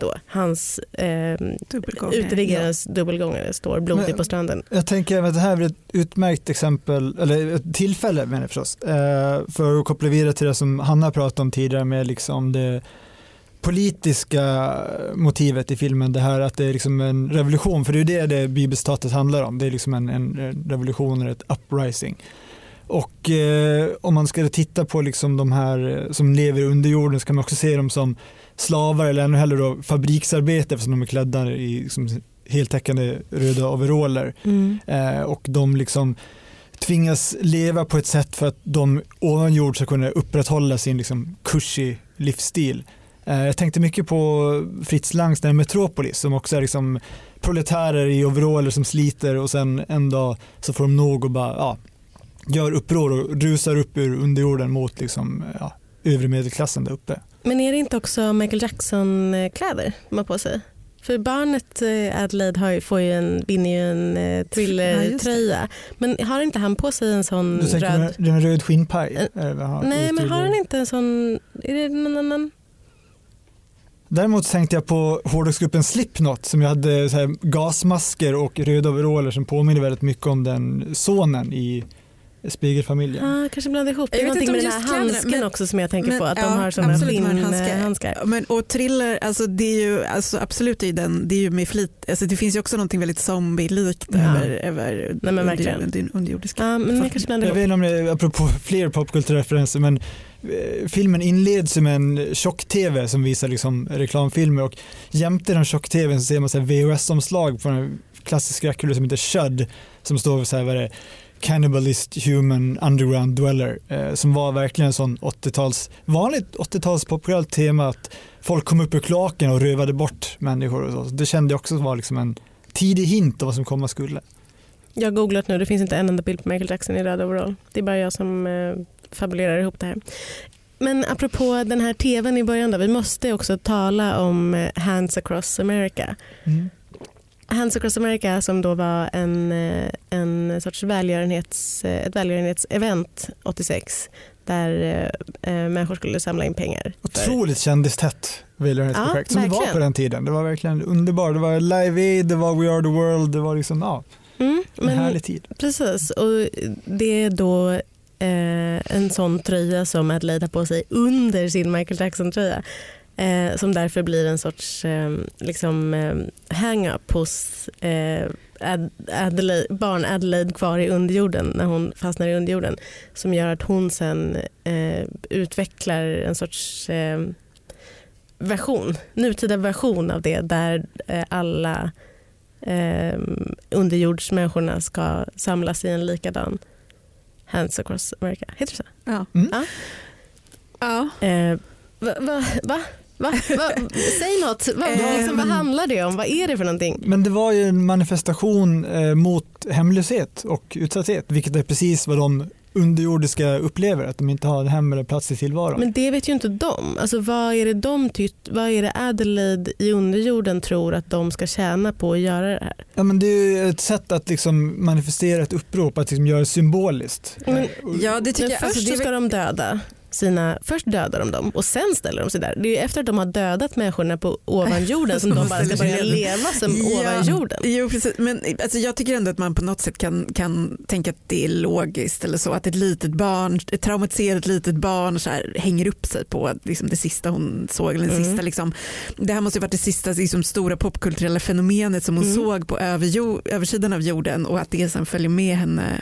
Då. Hans eh, Dubbelgångare. uteliggarens dubbelgångare står blodig Men- på stranden. Jag tänker att det här är ett utmärkt exempel, eller ett tillfälle menar jag förstås, eh, för att koppla vidare till det som Hanna pratade om tidigare med liksom det politiska motivet i filmen, det här att det är liksom en revolution, för det är det det bibelstatet handlar om, det är liksom en, en revolution eller ett uprising. Och eh, om man ska titta på liksom de här som lever under jorden så kan man också se dem som slavar eller ännu hellre då fabriksarbetare eftersom de är klädda i liksom heltäckande röda overaller. Eh, och de liksom tvingas leva på ett sätt för att de ovan jord ska kunna upprätthålla sin liksom cushy livsstil. Eh, jag tänkte mycket på Fritz Langs den Metropolis som också är liksom proletärer i overaller som sliter och sen en dag så får de nog och bara ja, gör uppror och rusar upp ur underjorden mot liksom, ja, övre medelklassen där uppe. Men är det inte också Michael Jackson-kläder de har på sig? För barnet eh, Adelaide har ju, får ju en, vinner ju en eh, Ja, thrillertröja. men har inte han på sig en sån Du tänker röd? på en röd skinnpaj? Eh, Nej men har han inte en sån, är det någon annan? Däremot tänkte jag på hårdrocksgruppen Slipknot som ju hade så här gasmasker och röda overaller som påminner väldigt mycket om den sonen i Spegelfamiljen. Ah, kanske blandar ihop. Det Jag är vet någonting inte med om den här handsken men- också som jag tänker men- på. Att ja, de har sådana skinnhandskar. Ja, Men, och thriller, alltså det är ju alltså absolut i den, det är ju med flit, alltså det finns ju också någonting väldigt zombie-likt Ja. över, över Nej, men verkligen. under, underjordiska. Ja, men jag kanske blandar Jag vet inte om det är apropå fler popkulturreferenser men eh, filmen inleds med en tjock-tv som visar liksom reklamfilmer och jämte den tjock-tvn så ser man VHS-omslag på en klassisk skräckrulle som heter Shud som står för så här, vad är det, Cannibalist Human Underground Dweller eh, som var verkligen en sån 80-tals, vanligt 80-tals populärt tema att folk kom upp ur kloaken och rövade bort människor och så. det kände jag också var liksom en tidig hint om vad som komma skulle. Jag har googlat nu, det finns inte en enda bild på Michael Jackson i röd overall. Det är bara jag som eh, fabulerar ihop det här. Men apropå den här tvn i början då, vi måste också tala om eh, Hands Across America. Hands Across America som då var en, eh, en sorts välgörenhets, eh, ett välgörenhetsevent 86 där eh, eh, människor skulle samla in pengar. för- Otroligt kändistätt välgörenhetsprojekt Ja, som det var verkligen. på den tiden. Det var verkligen underbart. Det var Live Aid, det var We Are The World, det var liksom, ja, Mm, en men- härlig tid. Precis, och det är då eh, en sån tröja som Adelaide har på sig under sin Michael Jackson-tröja. Eh, som därför blir en sorts eh, liksom, eh, hang-up hos eh, Ad, Adelaide, barn Adelaide kvar i underjorden när hon fastnar i underjorden. Som gör att hon sen eh, utvecklar en sorts eh, version, nutida version av det där eh, alla eh, underjordsmänniskorna ska samlas i en likadan Hands across America. Heter det så? Ja. Mm. Ja. Ja. Eh, va, va, va? Va? Va? Säg något. Va, vad, liksom, vad handlar det om? Vad är det för någonting? Men det var ju en manifestation eh, mot hemlöshet och utsatthet, vilket är precis vad de underjordiska upplever, att de inte har en hem eller plats i tillvaron. Men det vet ju inte de. Alltså, vad, är det de tytt, vad är det Adelaide i underjorden tror att de ska tjäna på att göra det här? Ja, men det är ju ett sätt att liksom manifestera ett upprop, att liksom göra det symboliskt. Men- Eh, ja, det tycker Men jag. först Alltså, det så ska de döda. Sina, först dödar de dem och sen ställer de sig där. Det är efter att de har dödat människorna på ovan jorden som de bara ska börja leva som ovan jorden. Jo, precis. Men alltså, jag tycker ändå att man på något sätt kan, kan tänka att det är logiskt eller så. Att ett litet barn, ett traumatiserat litet barn så här, hänger upp sig på liksom, det sista hon såg. Eller den sista, liksom, det här måste ju varit det sista liksom, stora popkulturella fenomenet som hon Mm. såg på överjo- översidan av jorden och att det sen följer med henne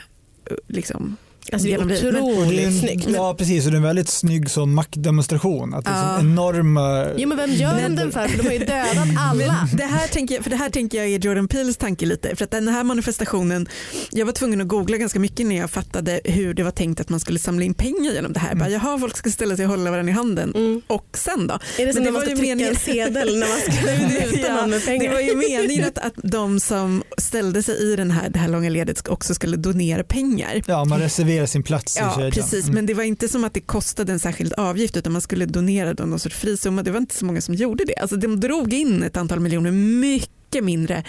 liksom, Alltså, det är. Men- det otroligt en, snyggt. Ja precis, och det är en väldigt snygg så maktdemonstration. Att det är Ja. så enorma... Jo men vem gör de den för? För de har ju dödat alla. Det här, tänker jag, för det här tänker jag är Jordan Peels tanke lite. För att den här manifestationen, jag var tvungen att googla ganska mycket när jag fattade hur det var tänkt att man skulle samla in pengar genom det här. Bara, jaha, folk ska ställa sig och hålla varandra i handen. Mm. Och sen då? Är det som Men när man ska trycka en sedel när man ska muta Ja, någon med Det pengar? var ju meningen att, att de som ställde sig i den här, det här långa ledet också skulle donera pengar. Ja, man reserverar sin plats i Ja, kedjan. precis. Mm. Men det var inte som att det kostade en särskild avgift utan man skulle donera då någon sorts frisumma. Det var inte så många som gjorde det. Alltså de drog in ett antal miljoner mycket mindre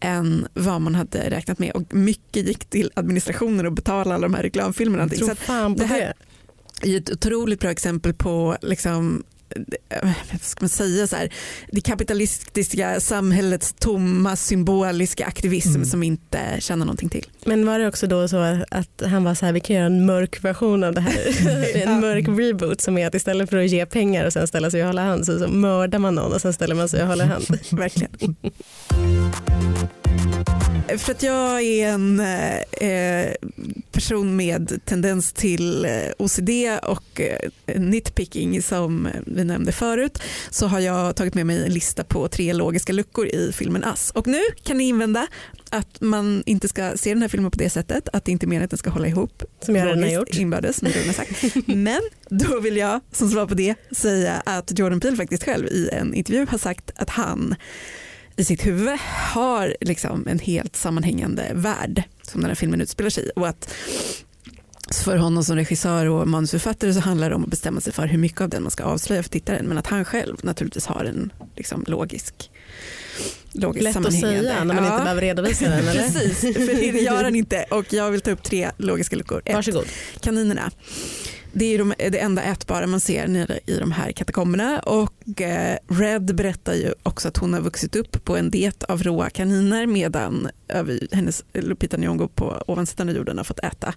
än vad man hade räknat med och mycket gick till administrationen och betala alla de här reklamfilmerna. och allting. Tro Så att fan på det här- det. är ett otroligt bra exempel på liksom, ska man säga, så här, det kapitalistiska samhällets tomma symboliska aktivism Mm. som inte tjänar någonting till. Men var det också då så att han var så här, vi kan göra en mörk version av det här. en mörk reboot som är att istället för att ge pengar och sen ställa sig och hålla hand så, så mördar man någon och sen ställer man sig och håller hand. Verkligen. För att jag är en eh, person med tendens till eh, OCD och eh, nitpicking som vi nämnde förut så har jag tagit med mig en lista på tre logiska luckor i filmen Ass. Och nu kan ni invända att man inte ska se den här filmen på det sättet, att det inte är meningen att den ska hålla ihop Som jag redan har gjort. inbördes, som jag sagt. Men då vill jag som svar på det säga att Jordan Peele faktiskt själv i en intervju har sagt att han i sitt huvud har liksom en helt sammanhängande värld som den här filmen utspelar sig i och att för honom som regissör och manusförfattare så handlar det om att bestämma sig för hur mycket av den man ska avslöja för tittaren men att han själv naturligtvis har en liksom, logisk logiskt Lätt att säga när man Ja. inte behöver redovisa den eller? Precis, för det gör han inte och jag vill ta upp tre logiska luckor. Ett, Varsågod. kaninerna. Det är de, det enda ätbara man ser nere i de här katakomberna och eh, Red berättar ju också att hon har vuxit upp på en diet av råa kaniner medan över, hennes Lupita Nyong'o på ovansidan av jorden har fått äta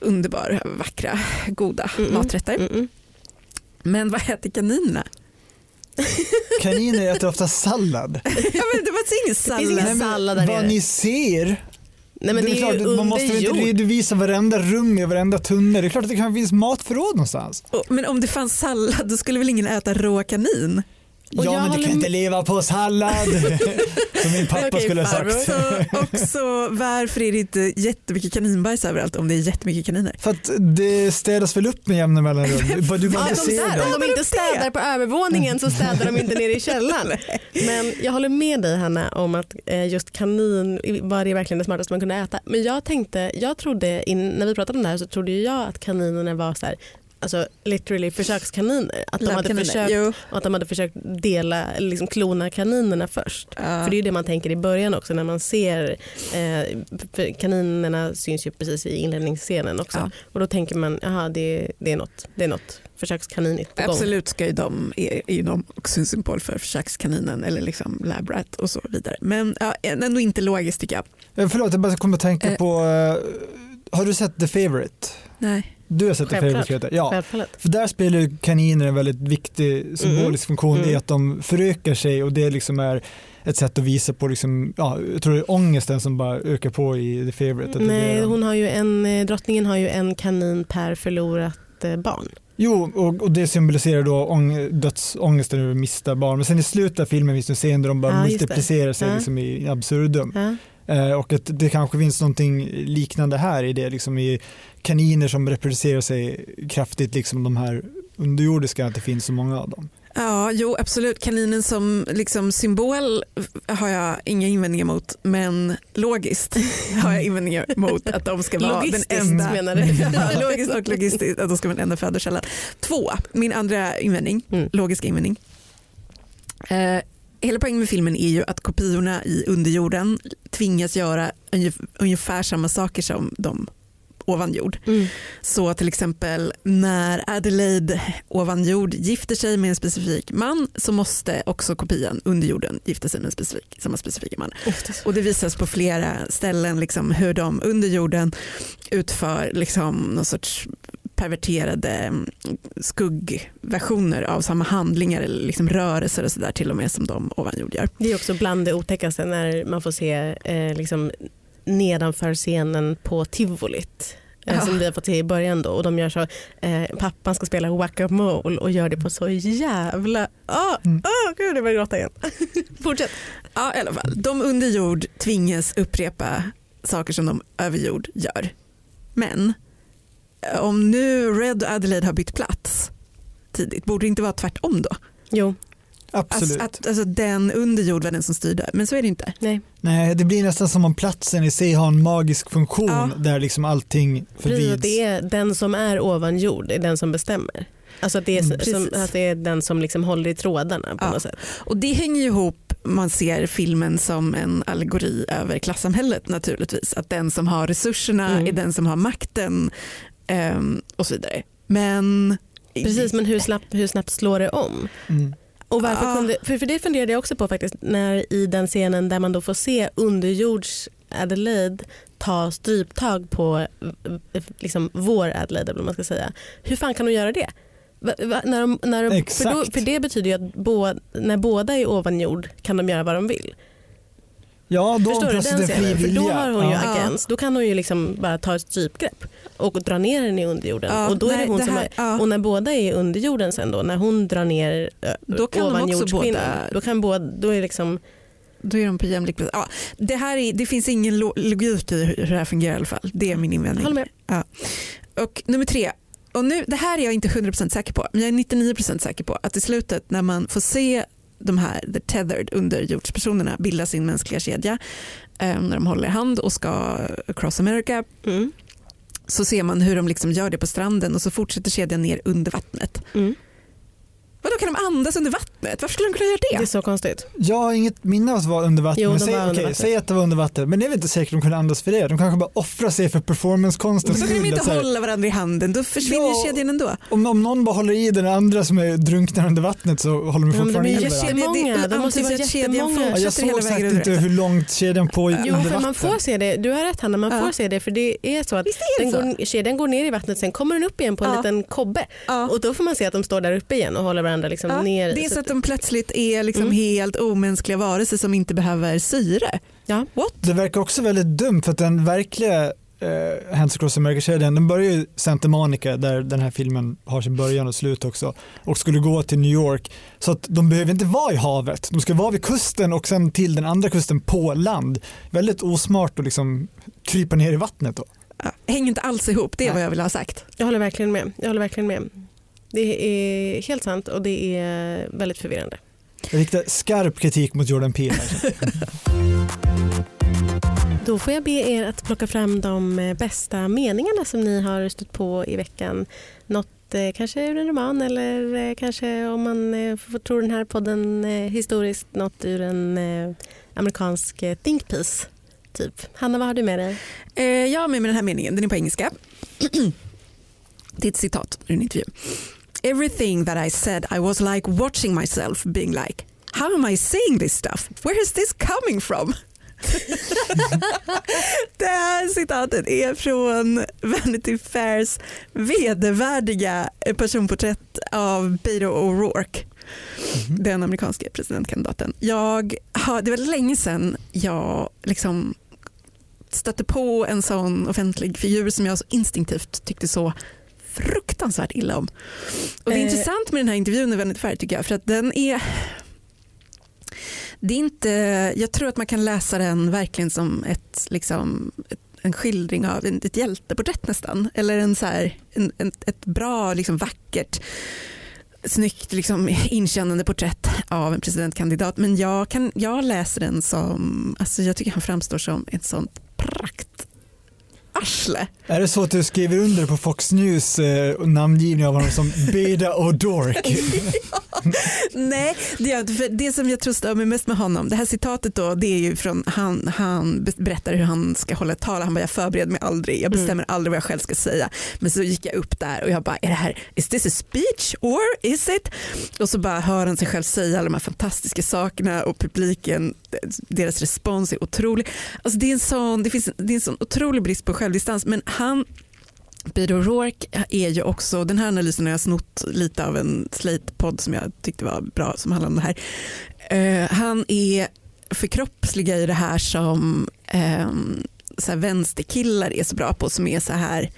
underbara, vackra, goda Mm-mm. maträtter. Mm-mm. Men vad äter kaninerna? Kaniner äter ofta sallad. ja, men det var ingen finns sallad. ingen Nej, men sallad där Vad ni ser. Nej men det är, klart, ju man måste väl inte redovisa varenda rum i varenda tunnel. Det är klart att det kan finnas matförråd någonstans. Och- Men om det fanns sallad då skulle väl ingen äta rå kanin? Och jag ja, men du kan inte leva på sallad. Som min pappa Okej, skulle ha sagt. Så också varför är det inte jättemycket kaninbajs överallt om det är jättemycket kaniner? För att det städas väl upp med jämna mellanrum. Du bara- Ja, inte de där, om de inte städar på övervåningen så städar de inte nere i källaren. Men jag håller med dig Hanna om att eh, just kanin var det verkligen det smartaste man kunde äta. Men jag tänkte, jag trodde in, när vi pratade om det här så trodde ju jag att kaninerna var så här, alltså literally försökskaniner. Att de, hade försökt, Jo. att de hade försökt dela, eller liksom klona kaninerna först. Ja. För det är ju det man tänker i början också när man ser eh, för kaninerna syns ju precis i inledningsscenen också. Ja. Och då tänker man, jaha det, det, är något, det är något försökskaninigt på gång. Absolut ska ju de, är, är ju de också en symbol för försökskaninen eller liksom lab rat och så vidare. Men ja, ändå inte logiskt tycker jag. Ja, Förlåt, jag bara kommer att tänka Eh. på, eh, har du sett The Favourite? Nej. Du har sett Självklart. Favourite? Peter? Ja. Självfallet. För där spelar ju kaniner en väldigt viktig symbolisk funktion i Mm. att de förökar sig och det liksom är ett sätt att visa på, liksom, ja, jag tror det är ångesten som bara ökar på i The Favourite. Det Nej, blir- hon har ju en, eh, drottningen har ju en kanin per förlorat eh, barn. Jo, och, och det symboliserar då ång, dödsångesten över att mista barn. Men sen i slutet av filmen finns det en scen där de bara Ja, det. multiplicerar sig Ja. liksom i absurdum. Ja. Eh, och att det kanske finns någonting liknande här i det, liksom i kaniner som reproducerar sig kraftigt, liksom de här underjordiska, att det finns så många av dem. Ja, jo absolut. Kaninen som liksom symbol har jag inga invändningar mot, men logiskt har jag invändningar mot att de ska vara den enda. menar du? Ja, logiskt och logistiskt att de ska vara den enda födokällan. Två, min andra invändning, Mm. logiska invändning. Eh, hela poängen med filmen är ju att kopiorna i underjorden tvingas göra ungef- ungefär samma saker som de ovan jord. Mm. Så till exempel när Adelaide ovan jord gifter sig med en specifik man så måste också kopian under jorden gifta sig med en specifik, samma specifika man. Och det visas på flera ställen liksom hur de under jorden utför liksom någon sorts perverterade skuggversioner av samma handlingar eller liksom rörelser och sådär till och med som de ovan jord gör. Det är också bland det otäckaste när man får se eh, liksom, nedanför scenen på tivolit. eh, Ja. Som vi har fått se i början då och de gör så, eh, pappan ska spela whack-a-mole och gör det på så jävla, åh, Mm. åh gud jag börjar gråta igen. Fortsätt. Ja, i alla fall. De under jord tvingas upprepa saker som de över jord gör. Men eh, om nu Red och Adelaide har bytt plats tidigt, borde det inte vara tvärtom då? Jo, Absolut. Alltså, att, alltså, den under jord var den som styrde, men så är det inte. nej. Nej, det blir nästan som om platsen i sig har en magisk funktion Ja. där liksom allting Precis, förvids. att det är den som är ovan jord, är den som bestämmer. Alltså att det är, Mm. som, Precis. att det är den som liksom håller i trådarna på Ja. något sätt. Och det hänger ju ihop, man ser filmen som en allegori över klassamhället naturligtvis. Att den som har resurserna Mm. är den som har makten ehm, och så vidare. Men Precis, men hur snabbt, hur snabbt slår det om? Mm. Och varför Ah. kunde, för, för det funderade jag också på faktiskt när i den scenen där man då får se underjords Adelaide ta stryptag på liksom, vår Adelaide eller man ska säga. Hur fan kan de göra det? Va, va, när de, när de, för, då, Exakt. för det betyder ju att bå, när båda är ovan jord kan de göra vad de vill. Ja, då Förstår hon du den scenen? För då har hon ju ja. agens. Då kan hon ju liksom bara ta ett strypgrepp och dra ner den i underjorden. Ja, och, då är nej, det hon det som här- är, ja. och när båda är i underjorden sen då, när hon drar ner eh, Då kan de också ovanjordskvinnan, båda- då kan båda, då är liksom Då är de på jämlik plats. Ja, det, här är, det finns ingen lo- logik i hur det här fungerar i alla fall. Det är min invändning. Håller med. Ja. Och nummer tre. Och nu, det här är jag inte 100% säker på, men jag är 99% säker på att i slutet när man får se de här the tethered underjordspersonerna bilda sin mänskliga kedja eh, när de håller i hand och ska across America mm, så ser man hur de liksom gör det på stranden och så fortsätter kedjan ner under vattnet. mm. Vadå kan de andas under vattnet? Varför skulle de kunna göra det är det? så konstigt. Jag har inget minne av att vara under vatten. Jo, men de säg, var under okej, vatten. säg att det var under vatten. Men det är väl inte säkert de kunde andas för det. De kanske bara offrar sig för performancekonstens Så kan de inte hålla varandra i handen, då försvinner Ja. kedjan ändå. Om, om någon bara håller i den andra som är drunknar under vattnet så håller de fortfarande de är i varandra. jättemånga. De måste ju vara jättemånga. Ja, jag såg under inte vattnet. hur långt kedjan på Jo, under för vatten. man får se det. Du har rätt Hanna, man Ja. får se det för det är så att är den går, kedjan går ner i vattnet sen kommer den upp igen på en liten kobbe och då får man se att de står där uppe igen och håller varandra liksom Ja, ner. det är så att de plötsligt är liksom Mm. helt omänskliga varelser som inte behöver syre. Ja. What? Det verkar också väldigt dumt för att den verkliga eh, Hands Across America-kedjan den börjar ju i Santa Monica där den här filmen har sin början och slut också och skulle gå till New York så att de behöver inte vara i havet. De ska vara vid kusten och sen till den andra kusten på land. Väldigt osmart att liksom krypa ner i vattnet då. Ja, hänger inte alls ihop, det är Nej. vad jag vill ha sagt. Jag håller verkligen med. Jag håller verkligen med. Det är helt sant och det är väldigt förvirrande. Jag riktar skarp kritik mot Jordan Peele. Då får jag be er att plocka fram de eh, bästa meningarna som ni har stött på i veckan. Något eh, kanske ur en roman eller eh, kanske om man får tro den här podden historiskt något ur en amerikansk think piece. Typ. Hanna, vad har du med dig? Jag har med mig den här meningen, den är på engelska. det är ett citat ur en intervju. Everything that I said I was like watching myself being like How am I saying this stuff? Where is this coming from? det här citatet är från Vanity Fairs vedervärdiga personporträtt av Beto O'Rourke, den amerikanska presidentkandidaten. Jag har, det var länge sedan jag liksom stötte på en sån offentlig figur som jag så instinktivt tyckte så fruktansvärt illa om. Och det är Eh. intressant med den här intervjun i Vanity Fair tycker jag för att den är det är inte, jag tror att man kan läsa den verkligen som ett, liksom, ett, en skildring av en, ett hjälteporträtt nästan. Eller en så här, en, en, ett bra, liksom, vackert, snyggt, liksom, inkännande porträtt av en presidentkandidat. Men jag, kan, jag läser den som, alltså jag tycker han framstår som ett sånt prakt arsle. Är det så att du skriver under på Fox News eh, namngivning av honom som Beda och Dork? Nej, det, gör inte, för det som jag tror stör mig mest med honom, det här citatet då, det är ju från han, han berättar hur han ska hålla ett tal. Han bara, jag förbereder mig aldrig, jag bestämmer aldrig vad jag själv ska säga. Men så gick jag upp där och jag bara, är det här, is this a speech or is it? Och så bara hör han sig själv säga alla de här fantastiska sakerna och publiken, deras respons är otrolig. Alltså det, är en sån, det, finns, det är en sån otrolig brist på självdistans, men han Beto O'Rourke är ju också, den här analysen har jag snott lite av en Slate-podd som jag tyckte var bra som handlar om det här. Uh, han är förkroppsliga i det här som eh, så här vänsterkillar är så bra på som är så här,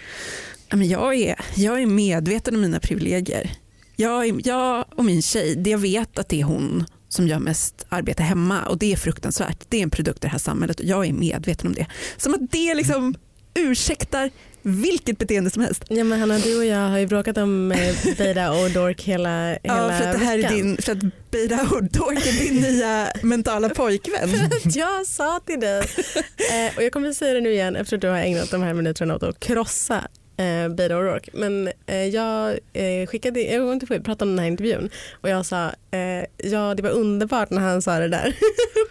jag, är, jag är medveten om mina privilegier. Jag, jag och min tjej, jag vet att det är hon som gör mest arbete hemma och det är fruktansvärt. Det är en produkt i det här samhället och jag är medveten om det. Som att det liksom ursäktar vilket beteende som helst. Ja, men Hanna, du och jag har ju bråkat om eh, Beida och Dork hela, hela Ja, för att, det här är veckan. din, för att Beida och Dork är din nya mentala pojkvän. Jag sa till dig, eh, och jag kommer säga det nu igen eftersom du har ägnat de här minuterna åt att krossa eh, Beida O'Rourke. Men eh, jag eh, skickade, jag var inte sjuk, pratade om den här intervjun och jag sa eh, ja det var underbart när han sa det där.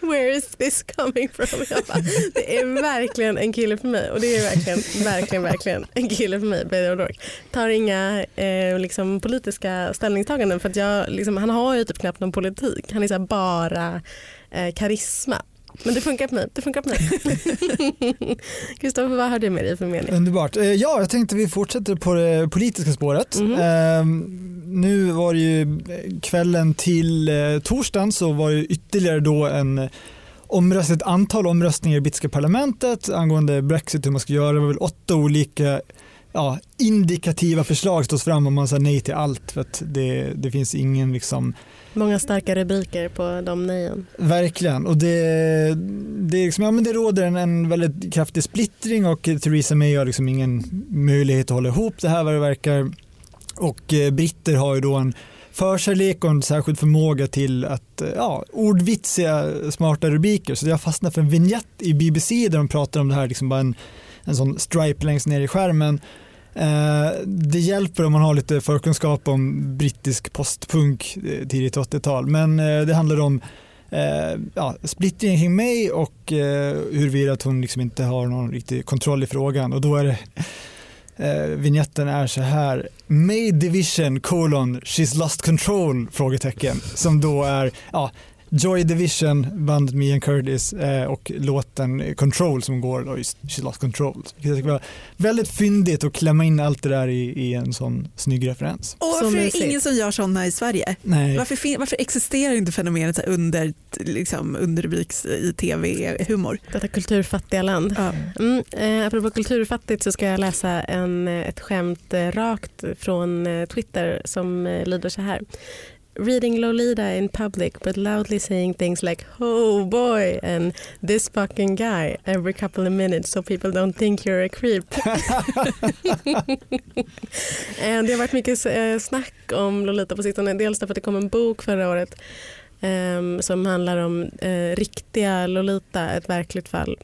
Where is this coming from? Jag bara, det är verkligen en kille för mig och det är verkligen, verkligen, verkligen en kille för mig, Beda O'Rourke. Tar inga eh, liksom, politiska ställningstaganden för att jag, liksom, han har ju typ knappt någon politik. Han är så här bara eh, karisma. Men det funkar på mig. Det funkar på mig. Kristoffer, vad har du med dig för mening? Underbart. Eh, Ja, jag tänkte vi fortsätter på det politiska spåret. Mhm. Eh, nu var det ju kvällen till eh, torsdagen så var det ytterligare då en omröstning, ett antal omröstningar i brittiska parlamentet angående Brexit, hur man ska göra. Det var väl åtta olika ja, indikativa förslag stås fram om man sa nej till allt för att det, det finns ingen liksom Många starka rubriker på de nejen. Verkligen, och det, det, är liksom, ja, men det råder en, en väldigt kraftig splittring och Theresa May har liksom ingen möjlighet att hålla ihop det här vad det verkar. Och eh, britter har ju då en förkärlek och en särskild förmåga till att eh, ja, ordvitsiga smarta rubriker. Så jag fastnade för en vignett i BBC där de pratar om det här, liksom bara en, en sån stripe längst ner i skärmen. Eh, det hjälper om man har lite förkunskap om brittisk postpunk eh, tidigt 80-tal. Men eh, det handlar om ja, splittringen kring mig och eh, huruvida att hon liksom inte har någon riktig kontroll i frågan. Och då är det eh, vignetten är så här May Division colon she's lost control frågetecken som då är ja, Joy Division, bandet med Ian Curtis eh, och låten Control som går då just She's Lost Control. Tycker var väldigt fyndigt att klämma in allt det där i, i en sån snygg referens. Och varför är det ingen som gör sådana i Sverige? Nej. Varför, varför existerar inte fenomenet under, liksom, underrubriks i tv-humor? Detta kulturfattiga land. Ja. Mm, eh, apropå kulturfattigt så ska jag läsa en, ett skämt eh, rakt från eh, Twitter som lyder så här. Reading Lolita in public but loudly saying things like oh boy and this fucking guy every couple of minutes so people don't think you're a creep. Det har varit mycket eh, snack om Lolita på sistone. Dels därför att det kom en bok förra året ehm, som handlar om eh, riktiga Lolita, ett verkligt fall.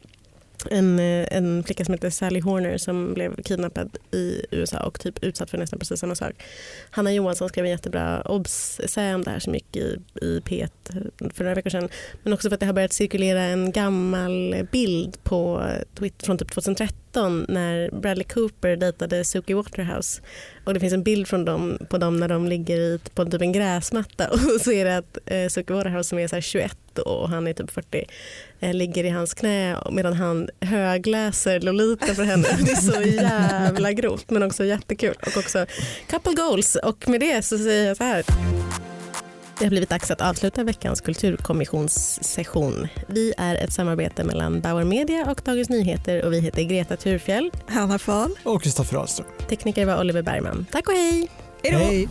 En, eh, en flicka som heter Sally Horner som blev kidnappad i USA och typ utsatt för nästan precis samma sak. Hanna Johansson skrev en jättebra obs-essä om det här som gick i, i P1 eh, för några veckor sedan. Men också för att det har börjat cirkulera en gammal bild på Twitter från typ 2013 när Bradley Cooper dejtade Suki Waterhouse. Och det finns en bild från dem, på dem när de ligger i, på typ en gräsmatta och så är det att eh, Suki Waterhouse som är så här 21 och han är typ 40 eh, ligger i hans knä medan han högläser Lolita för henne. Det är så jävla grovt men också jättekul och också couple goals och med det så säger jag så här. Det har blivit dags att avsluta veckans kulturkommissionssession. Vi är ett samarbete mellan Bauer Media och Dagens Nyheter och vi heter Greta Thurfjell. Hanna Fahl. Och Kristoffer Ahlström. Tekniker var Oliver Bergman. Tack och hej! Hej då! Hej!